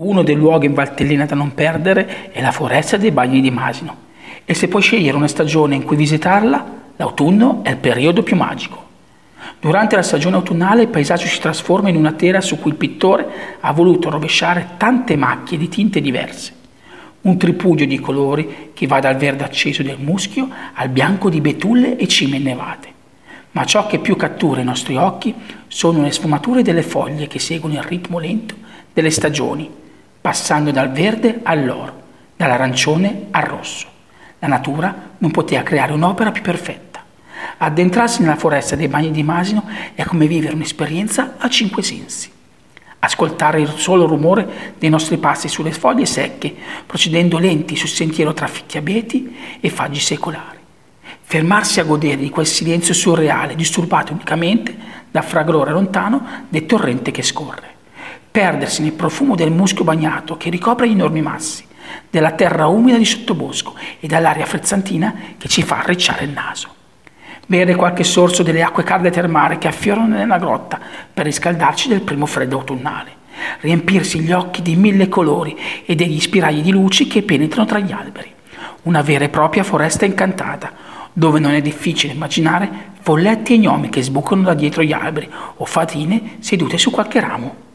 Uno dei luoghi in Valtellina da non perdere è la foresta dei Bagni di Masino e se puoi scegliere una stagione in cui visitarla, l'autunno è il periodo più magico. Durante la stagione autunnale il paesaggio si trasforma in una tela su cui il pittore ha voluto rovesciare tante macchie di tinte diverse. Un tripudio di colori che va dal verde acceso del muschio al bianco di betulle e cime innevate. Ma ciò che più cattura i nostri occhi sono le sfumature delle foglie che seguono il ritmo lento delle stagioni passando dal verde all'oro, dall'arancione al rosso. La natura non poteva creare un'opera più perfetta. Addentrarsi nella foresta dei bagni di Masino è come vivere un'esperienza a cinque sensi. Ascoltare il solo rumore dei nostri passi sulle foglie secche, procedendo lenti sul sentiero tra fitti abeti e faggi secolari. Fermarsi a godere di quel silenzio surreale, disturbato unicamente dal fragore lontano del torrente che scorre perdersi nel profumo del muschio bagnato che ricopre gli enormi massi, della terra umida di sottobosco e dall'aria frizzantina che ci fa arricciare il naso. Bere qualche sorso delle acque calde termari che affiorano nella grotta per riscaldarci del primo freddo autunnale. Riempirsi gli occhi di mille colori e degli spiragli di luci che penetrano tra gli alberi. Una vera e propria foresta incantata, dove non è difficile immaginare folletti e gnomi che sbucano da dietro gli alberi o fatine sedute su qualche ramo.